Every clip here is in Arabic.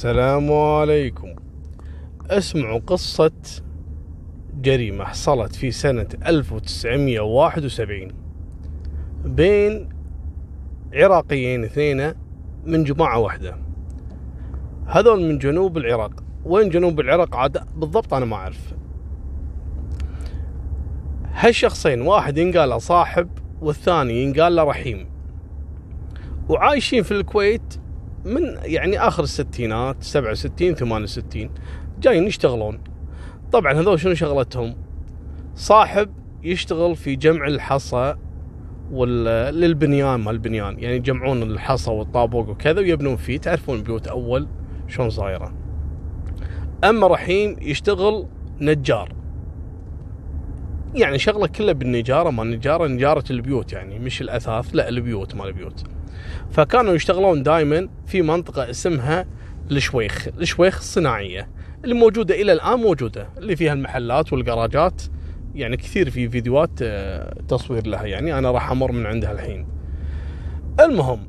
السلام عليكم. اسمعوا قصة جريمة حصلت في سنة 1971 بين عراقيين اثنين من جماعة واحدة. هذول من جنوب العراق. وين جنوب العراق؟ عاد بالضبط أنا ما أعرف. هالشخصين واحد ينقال صاحب والثاني ينقال رحيم. وعايشين في الكويت من يعني آخر الستينات 67 68 جايين يشتغلون. طبعا هذول شنو شغلتهم؟ صاحب يشتغل في جمع الحصى وال... للبنيان مال البنيان. يعني يجمعون الحصى والطابوق وكذا ويبنون فيه. تعرفون البيوت أول شلون صايرة. أما رحيم يشتغل نجار. يعني شغلة كلها بالنجارة مال النجاره نجارة البيوت يعني مش الأثاث لا البيوت مال البيوت. فكانوا يشتغلون دائما في منطقة اسمها الشويخ الشويخ الصناعية. اللي موجودة إلى الآن موجودة اللي فيها المحلات والجراجات يعني كثير في فيديوهات آه، تصوير لها. يعني أنا راح أمر من عندها الحين. المهم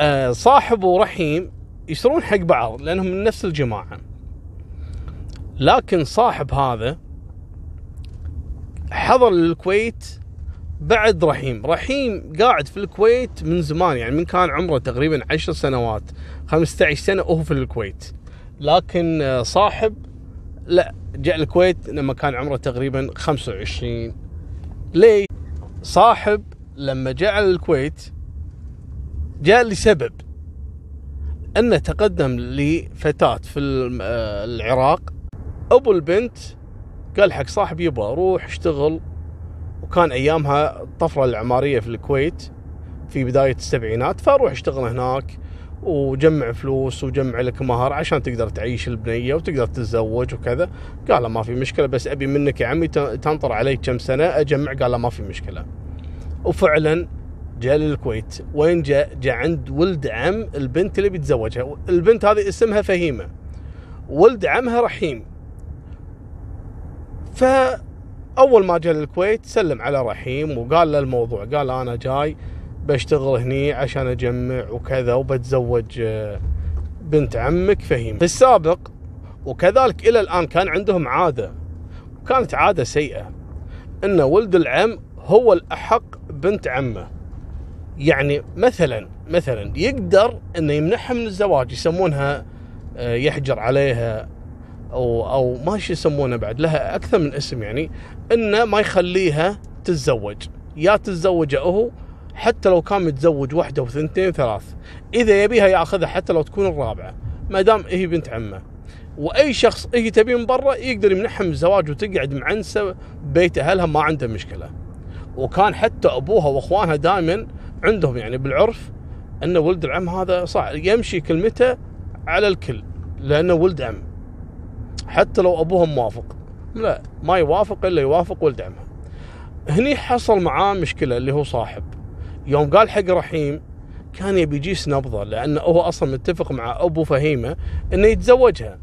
آه، صاحب ورحيم يشترون حق بعض لأنهم من نفس الجماعة. لكن صاحب هذا حضر الكويت بعد رحيم. رحيم قاعد في الكويت من زمان يعني من كان عمره تقريبا عشر سنوات 15 سنة وهو في الكويت. لكن آه، صاحب لا جاء الكويت لما كان عمره تقريبا 25 ليه؟ صاحب لما جاء الكويت جاء لسبب. أنه تقدم لفتاة في آه، العراق. أبو البنت قال حق صاحب يبا روح اشتغل وكان أيامها الطفرة العمارية في الكويت في بداية السبعينات فأروح أشتغل هناك وجمع فلوس وجمع لك مهر عشان تقدر تعيش البنية وتقدر تتزوج وكذا. قال ما في مشكلة بس أبي منك يا عمي تنطر علي كم سنة أجمع. قال ما في مشكلة. وفعلا جاء للكويت. وين جاء؟ جاء عند ولد عم البنت اللي بيتزوجها. البنت هذه اسمها فهيمة. ولد عمها رحيم. ف أول ما جاء للكويت سلم على رحيم وقال له الموضوع قال أنا جاي بشتغل هني عشان أجمع وكذا وبتزوج آه، بنت عمك فهيم. في السابق وكذلك إلى الآن كان عندهم عادة وكانت عادة سيئة إن ولد العم هو الأحق بنت عمه. يعني مثلا مثلا يقدر إنه يمنحها من الزواج يسمونها آه، يحجر عليها أو أو ما شو يسمونه بعد لها أكثر من اسم يعني إنه ما يخليها تتزوج. يا تتزوج هو حتى لو كان متزوج واحدة وثنتين ثلاث. إذا يبيها ياخذها حتى لو تكون الرابعة ما دام هي بنت عمه. وأي شخص هي تبي من برا يقدر يمنحها من الزواج وتقعد معنسه ببيت اهلها ما عنده مشكلة. وكان حتى أبوها وأخوانها دائما عندهم يعني بالعرف إن ولد العم هذا صح يمشي كلمته على الكل لأنه ولد عم. حتى لو أبوهم موافق. لا. ما يوافق إلا يوافق ولد عمها هني حصل معاه مشكلة اللي هو صاحب. يوم قال حق رحيم كان يبي يجيس نبضه لأنه هو أصلا متفق مع أبو فهيمة إنه يتزوجها.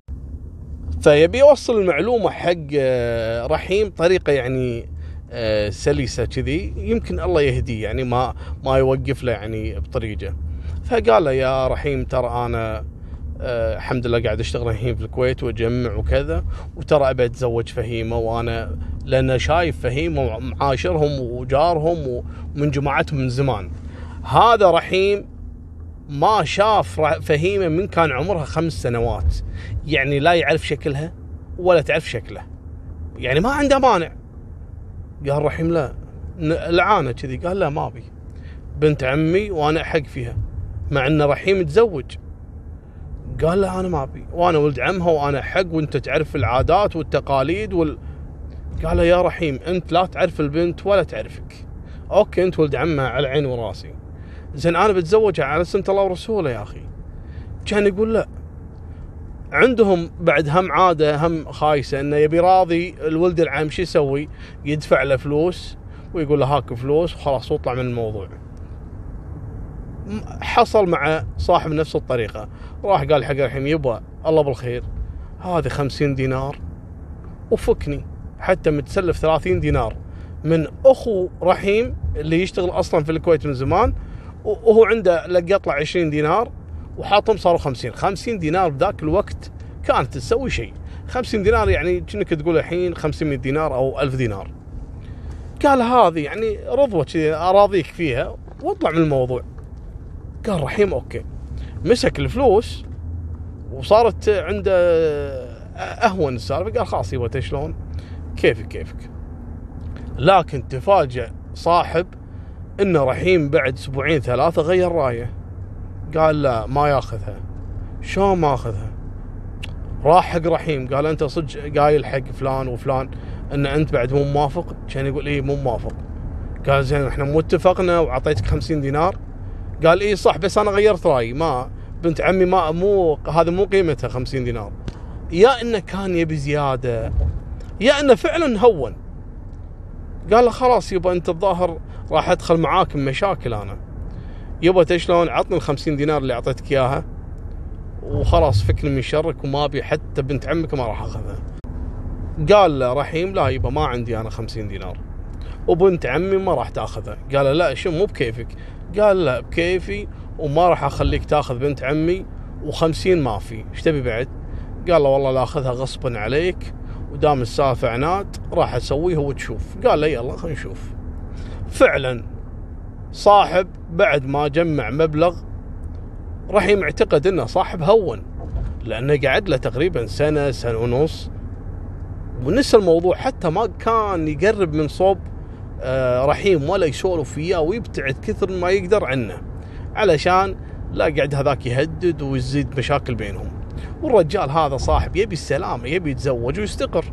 فيبي يوصل المعلومة حق آه، رحيم طريقة يعني آه، سلسة كذي. يمكن الله يهديه يعني ما ما يوقف له يعني بطريقة. فقال له يا رحيم ترى أنا آه الحمد لله قاعد اشتغل الحين في الكويت واجمع وكذا وترى ابي اتزوج فهيمة وأنا لأن شايف فهيمة ومعاشرهم وجارهم ومن جماعتهم من زمان. هذا رحيم ما شاف فهيمة من كان عمرها خمس سنوات. يعني لا يعرف شكلها ولا تعرف شكله. يعني ما عنده مانع. قال رحيم لا لعانة كذي. قال لا ما أبي. بنت عمي وأنا أحق فيها. مع إن رحيم تزوج قال له أنا ما أبي. وأنا ولد عمها وأنا حق وأنت تعرف العادات والتقاليد وال. قال له يا رحيم أنت لا تعرف البنت ولا تعرفك. أوكي أنت ولد عمها على عيني وراسي. زين أنا بتزوجها على سنة الله ورسوله يا أخي. كان يقول لا. عندهم بعد هم عادة هم خايسة إنه يبي راضي. الولد العم شو يسوي؟ يدفع له فلوس ويقول له هاك فلوس وخلاص واطلع من الموضوع. حصل مع صاحب نفس الطريقة. راح قال حق رحيم يبا الله بالخير. هذه خمسين دينار وفكني. حتى متسلف ثلاثين دينار من أخو رحيم اللي يشتغل أصلا في الكويت من زمان وهو عنده لقى يطلع 20 دينار وحاطهم صاروا 50 50 دينار بذاك الوقت كانت تسوي شيء. 50 دينار يعني كأنك تقول الحين 500 دينار أو 1000 دينار. قال هذه يعني رضوة كذي أراضيك فيها وأطلع من الموضوع. قال رحيم أوكي. مسك الفلوس وصارت عنده أهون السالفة. قال خلاص يبا شلون؟ كيفك كيفك. لكن تفاجأ صاحب إن رحيم بعد أسبوعين ثلاثة غير رايه. قال لا ما ياخذها. شلون ما أخذها؟ راح حق رحيم. قال أنت صدق قايل حق فلان وفلان إن أنت بعد مو موافق؟ كان يقول إيه مو موافق. قال زين إحنا مو اتفقنا وعطيتك 50 دينار. قال إيه صح بس أنا غيرت رأيي. ما بنت عمي ما مو هذا مو قيمتها 50 دينار. يا إنه كان يبي زيادة يا إنه فعلا هون. قال له خلاص يبا أنت الظاهر راح أدخل معاك بمشاكل أنا. يبا شلون؟ عطني ال 50 دينار اللي أعطيتك إياها. وخلاص فكني من شرك وما أبي حتى بنت عمك ما راح أخذها. قال له رحيم لا يبا ما عندي أنا 50 دينار. وبنت عمي ما راح تأخذها. قال لا شو مو بكيفك. قال لا بكيفي وما راح أخليك تأخذ بنت عمي و50 ما في إيش تبي بعد؟ قال له والله لا أخذها غصبا عليك ودام السالفة عناد راح أسويها وتشوف. قال له يلا خلينا نشوف. فعلا صاحب بعد ما جمع مبلغ راح معتقد إنه صاحب هون لأنه قعد له تقريبا سنة سنة ونص. ونسى الموضوع حتى ما كان يقرب من صوب رحيم ولا يسولف وياه ويبتعد كثر ما يقدر عنه علشان لا قاعد هذاك يهدد ويزيد مشاكل بينهم. والرجال هذا صاحب يبي السلامه يبي يتزوج ويستقر.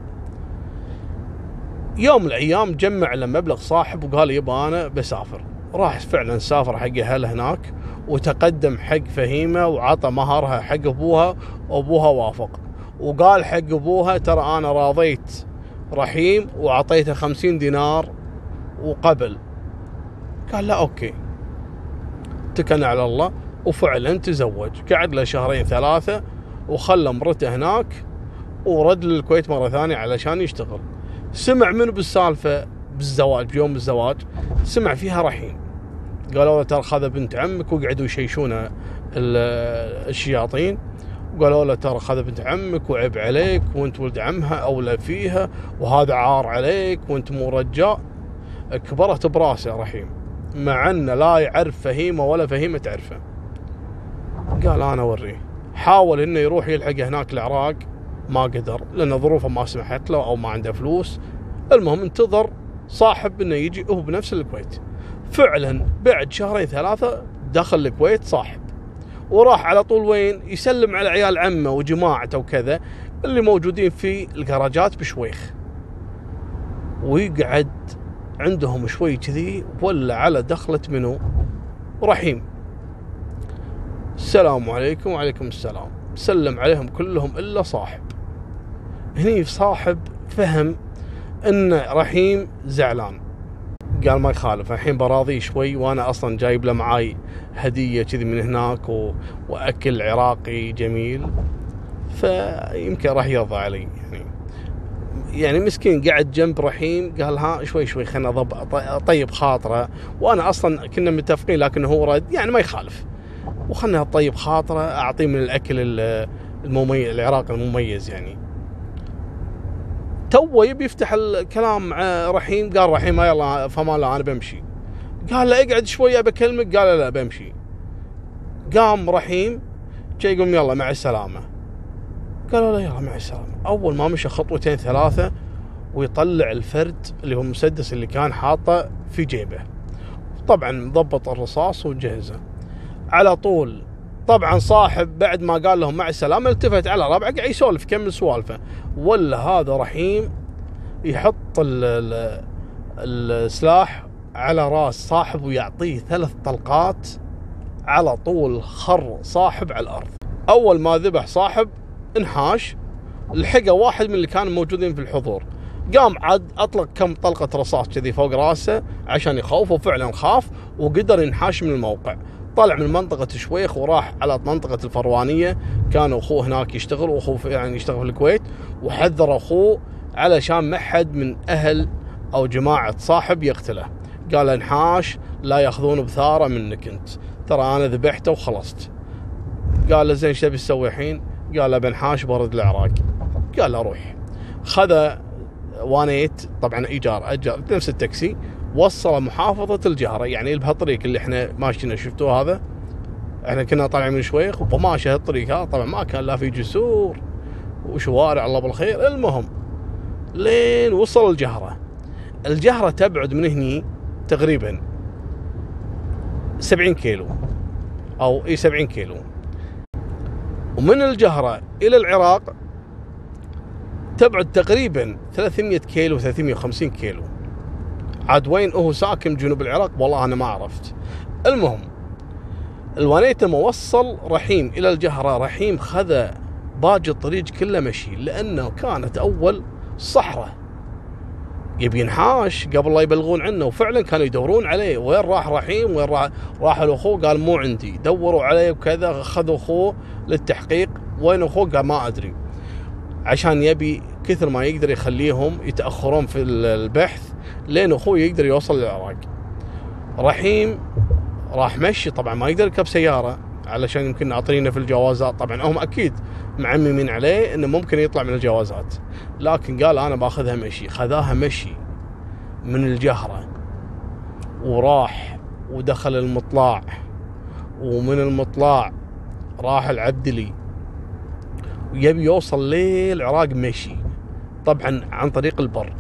يوم من الأيام جمع له مبلغ صاحب وقال يبا أنا بسافر. راح فعلا سافر حق أهل هناك وتقدم حق فهيمة وعطى مهرها حق أبوها وأبوها وافق. وقال حق أبوها ترى أنا راضيت رحيم وأعطيته خمسين دينار وقبل. قال لا أوكي. اتكلنا على الله وفعلا تزوج. قعد له شهرين ثلاثة وخلى مرته هناك ورد للكويت مرة ثانية علشان يشتغل. سمع منه بالسالفة بالزواج بيوم الزواج سمع فيها رحيم. قالوا له ترى خذ بنت عمك. وقعدوا يشيشونه الشياطين. وقالوا له ترى خذ بنت عمك وعيب عليك وانت ولد عمها أولى فيها وهذا عار عليك وانت مو رجاء. كبرت براسه رحيم مع انه لا يعرف فهيمة ولا فهيمة تعرفه. قال أنا أوريه. حاول إنه يروح يلحق هناك العراق ما قدر لأن ظروفه ما سمحت له أو ما عنده فلوس. المهم انتظر صاحب إنه يجي هو بنفس الكويت. فعلا بعد شهرين ثلاثة دخل الكويت صاحب. وراح على طول وين؟ يسلم على عيال عمه وجماعته وكذا اللي موجودين في الجراجات بشويخ. ويقعد عندهم شوي كذي ولا على دخلة منو؟ رحيم. السلام عليكم وعليكم السلام. سلم عليهم كلهم إلا صاحب. هني صاحب فهم إن رحيم زعلان. قال ما يخالف الحين براضيه شوي وأنا أصلا جايب له معاي هدية كذي من هناك و... وأكل عراقي جميل. فيمكن راح يرضى علي. يعني مسكين قاعد جنب رحيم قال ها شوي شوي خلنا طيب خاطره. وأنا أصلا كنا متفقين لكن هو رد يعني ما يخالف. وخلنا طيب خاطره أعطيه من الأكل المميز العراقي المميز يعني. تو يبي يفتح الكلام مع رحيم قال رحيم يلا فما لا أنا بمشي. قال له اقعد شوية بكلمك قال لا بمشي. قام رحيم جاي يقول يلا مع السلامة. قالوا له يلا مع السلامه أول ما مشى خطوتين ثلاثة ويطلع الفرد اللي هو المسدس اللي كان حاطه في جيبه. طبعا ضبط الرصاص وجهزه. على طول طبعا صاحب بعد ما قال لهم مع السلامة التفت على ربعه قاعد يسولف كمل سوالفه ولا هذا رحيم يحط السلاح على راس صاحب ويعطيه ثلاث طلقات على طول خر صاحب على الأرض. أول ما ذبح صاحب انحاش لحقه واحد من اللي كانوا موجودين في الحضور. قام عاد أطلق كم طلقة رصاص كذي فوق راسه عشان يخوفه وفعلا خاف وقدر ينحاش من الموقع. طلع من منطقة شويخ وراح على منطقة الفروانية. كان أخوه هناك يشتغل وأخوه يعني يشتغل في الكويت. وحذر أخوه علشان ما حد من أهل أو جماعة صاحب يقتله. قال انحاش لا يأخذون بثارة منك أنت. ترى أنا ذبحته وخلصت. قال له زين إيش تبي تسوي الحين؟ قال له بنحاش برد العراق. قال له روح. خذ وانيت طبعا إيجار أجر نفس التاكسي وصل محافظة الجهره يعني بهالطريق اللي إحنا ماشيين شفتوه هذا. إحنا كنا طالعين من شويخ وماشي هالطريق هذا طبعا ما كان لا في جسور وشوارع الله بالخير. المهم لين وصل الجهرة. الجهرة تبعد من هني تقريبا 70 كيلو أو إي 70 كيلو. ومن الجهرة إلى العراق تبعد تقريبا 300 كيلو 350 كيلو. عاد وين هو ساكن جنوب العراق؟ والله أنا ما عرفت. المهم الوانيت موصل رحيم إلى الجهرة. رحيم خذ باقي الطريق كله مشي لأنه كانت أول صحراء. يبي ينحاش قبل لا يبلغون عنه. وفعلا كانوا يدورون عليه. وين راح رحيم؟ وين راح راح لاخوه قال مو عندي. دوروا عليه وكذا أخذوا أخوه للتحقيق. وين أخوه؟ قال ما أدري. عشان يبي كثر ما يقدر يخليهم يتأخرون في البحث لين أخوه يقدر يوصل للعراق. رحيم راح مشي. طبعا ما يقدر يركب سيارة. علشان يمكن ناطرينه في الجوازات. طبعا هم أكيد معممين عليه إنه ممكن يطلع من الجوازات. لكن قال أنا باخذها مشي. خذاها مشي من الجهرة. وراح ودخل المطلع ومن المطلع راح العبدلي ويبي يوصل للعراق مشي. طبعا عن طريق البر.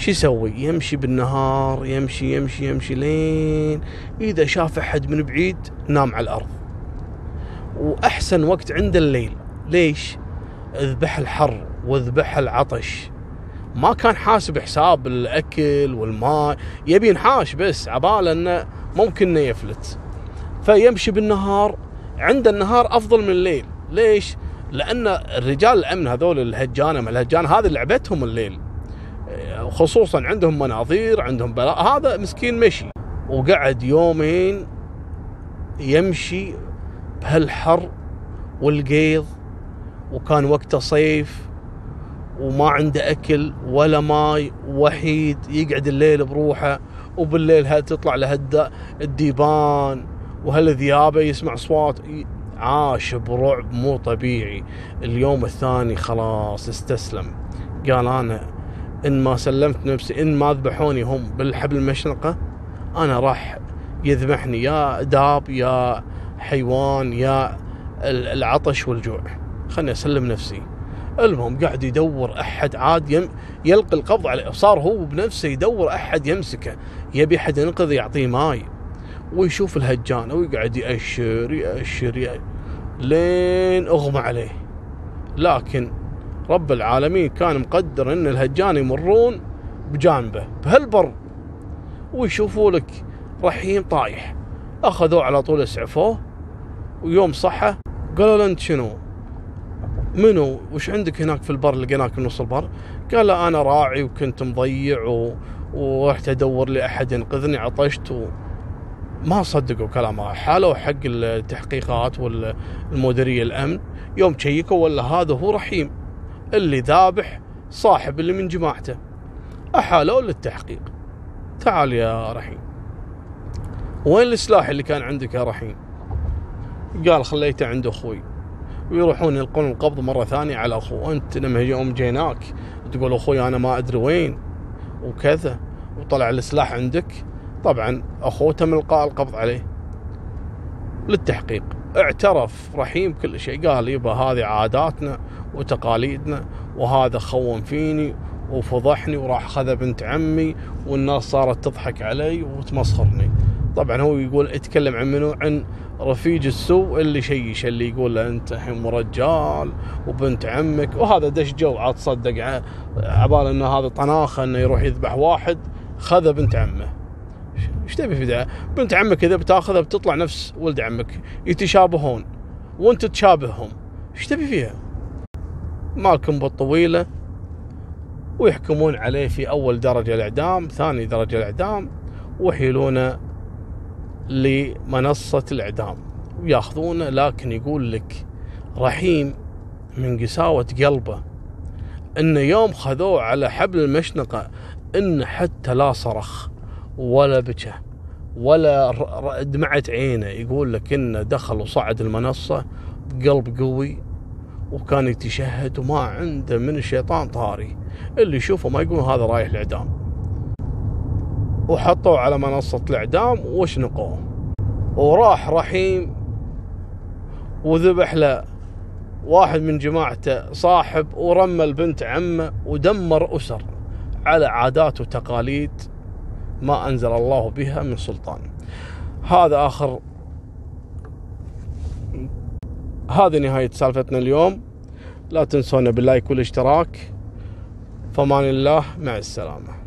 شو يسوي؟ يمشي بالنهار يمشي يمشي يمشي لين إذا شاف أحد من بعيد نام على الأرض. وأحسن وقت عنده الليل. ليش؟ ذبح الحر وذبح العطش. ما كان حاسب حساب الأكل والماء. يبي ينحاش بس عباله انه ممكن إنه يفلت. فيمشي بالنهار. عند النهار أفضل من الليل. ليش؟ لأن الرجال الأمن هذول الهجانة ما الهجانة هذه لعبتهم الليل. خصوصا عندهم مناظير عندهم بلاء هذا مسكين مشي وقعد يومين يمشي بهالحر والقيض وكان وقته صيف وما عنده أكل ولا ماي وحيد. يقعد الليل بروحه وبالليل هل تطلع له الديبان وهالذيابه يسمع اصوات عاش برعب مو طبيعي. اليوم الثاني خلاص استسلم. قال أنا إن ما سلمت نفسي إن ما ذبحوني هم بالحبل المشنقه أنا راح يذبحني يا داب يا حيوان يا العطش والجوع. خلني أسلم نفسي. المهم قاعد يدور أحد عاد يم يلقي القبض عليه صار هو بنفسه يدور أحد يمسكه. يبي أحد ينقذ يعطيه ماي. ويشوف الهجان ويقعد يأشر يأشر, يأشر لين أغمى عليه. لكن رب العالمين كان مقدر إن الهجان يمرون بجانبه بهالبر ويشوفوا لك رحيم طايح أخذوه على طول اسعفوه ويوم صحة قالوا له أنت شنو؟ منو؟ وش عندك هناك في البر لقيناك في نص البر؟ قال له أنا راعي وكنت مضيع و... ورحت أدور لي احد ينقذني عطشت و... ما صدقوا كلامه حالوا حق التحقيقات والمديرية الأمن يوم شيكوا ولا هذا هو رحيم اللي ذابح صاحب اللي من جماعته. احالوا للتحقيق. تعال يا رحيم. وين السلاح اللي كان عندك يا رحيم؟ قال خليته عند أخوي. ويروحون يلقون القبض مرة ثانية على اخوه أنت لما يوم جيناك. تقول أخوي أنا ما أدري وين. وكذا. وطلع السلاح عندك. طبعا اخوه تم القاء القبض عليه. للتحقيق. اعترف رحيم كل شيء قال يبا هذه عاداتنا وتقاليدنا وهذا خون فيني وفضحني وراح خذ بنت عمي والناس صارت تضحك علي وتمسخرني. طبعا هو يقول يتكلم عن منو؟ عن رفيج السوء اللي شيش اللي يقول له أنت الحين رجال وبنت عمك وهذا دش جو عاد صدق عبال انه هذا طناخه إنه يروح يذبح واحد خذ بنت عمه. إيش تبي في ده؟ بنت عمك إذا بتأخذها بتطلع نفس ولد عمك يتشابهون وأنت تشابههم إيش تبي فيها؟ مالكم بالطويله ويحكمون عليه في أول درجة الإعدام، ثاني درجة الإعدام ويحيلونه لمنصة الإعدام وياخذونه لكن يقول لك رحيم من قساوة قلبه إن يوم خذوه على حبل المشنقة إن حتى لا صرخ ولا بكى ولا دمعت عينه. يقول لك إنه دخل وصعد المنصة بقلب قوي وكان يتشهد وما عنده من الشيطان طاري. اللي يشوفه ما يقول هذا رايح الإعدام. وحطوه على منصة الإعدام وشنقوه وراح رحيم وذبح له واحد من جماعته صاحب ورمى البنت عمه ودمر أسر على عادات وتقاليد. ما أنزل الله بها من سلطان. هذا آخر هذه نهاية سالفتنا اليوم. لا تنسونا باللايك والاشتراك. فمان الله مع السلامة.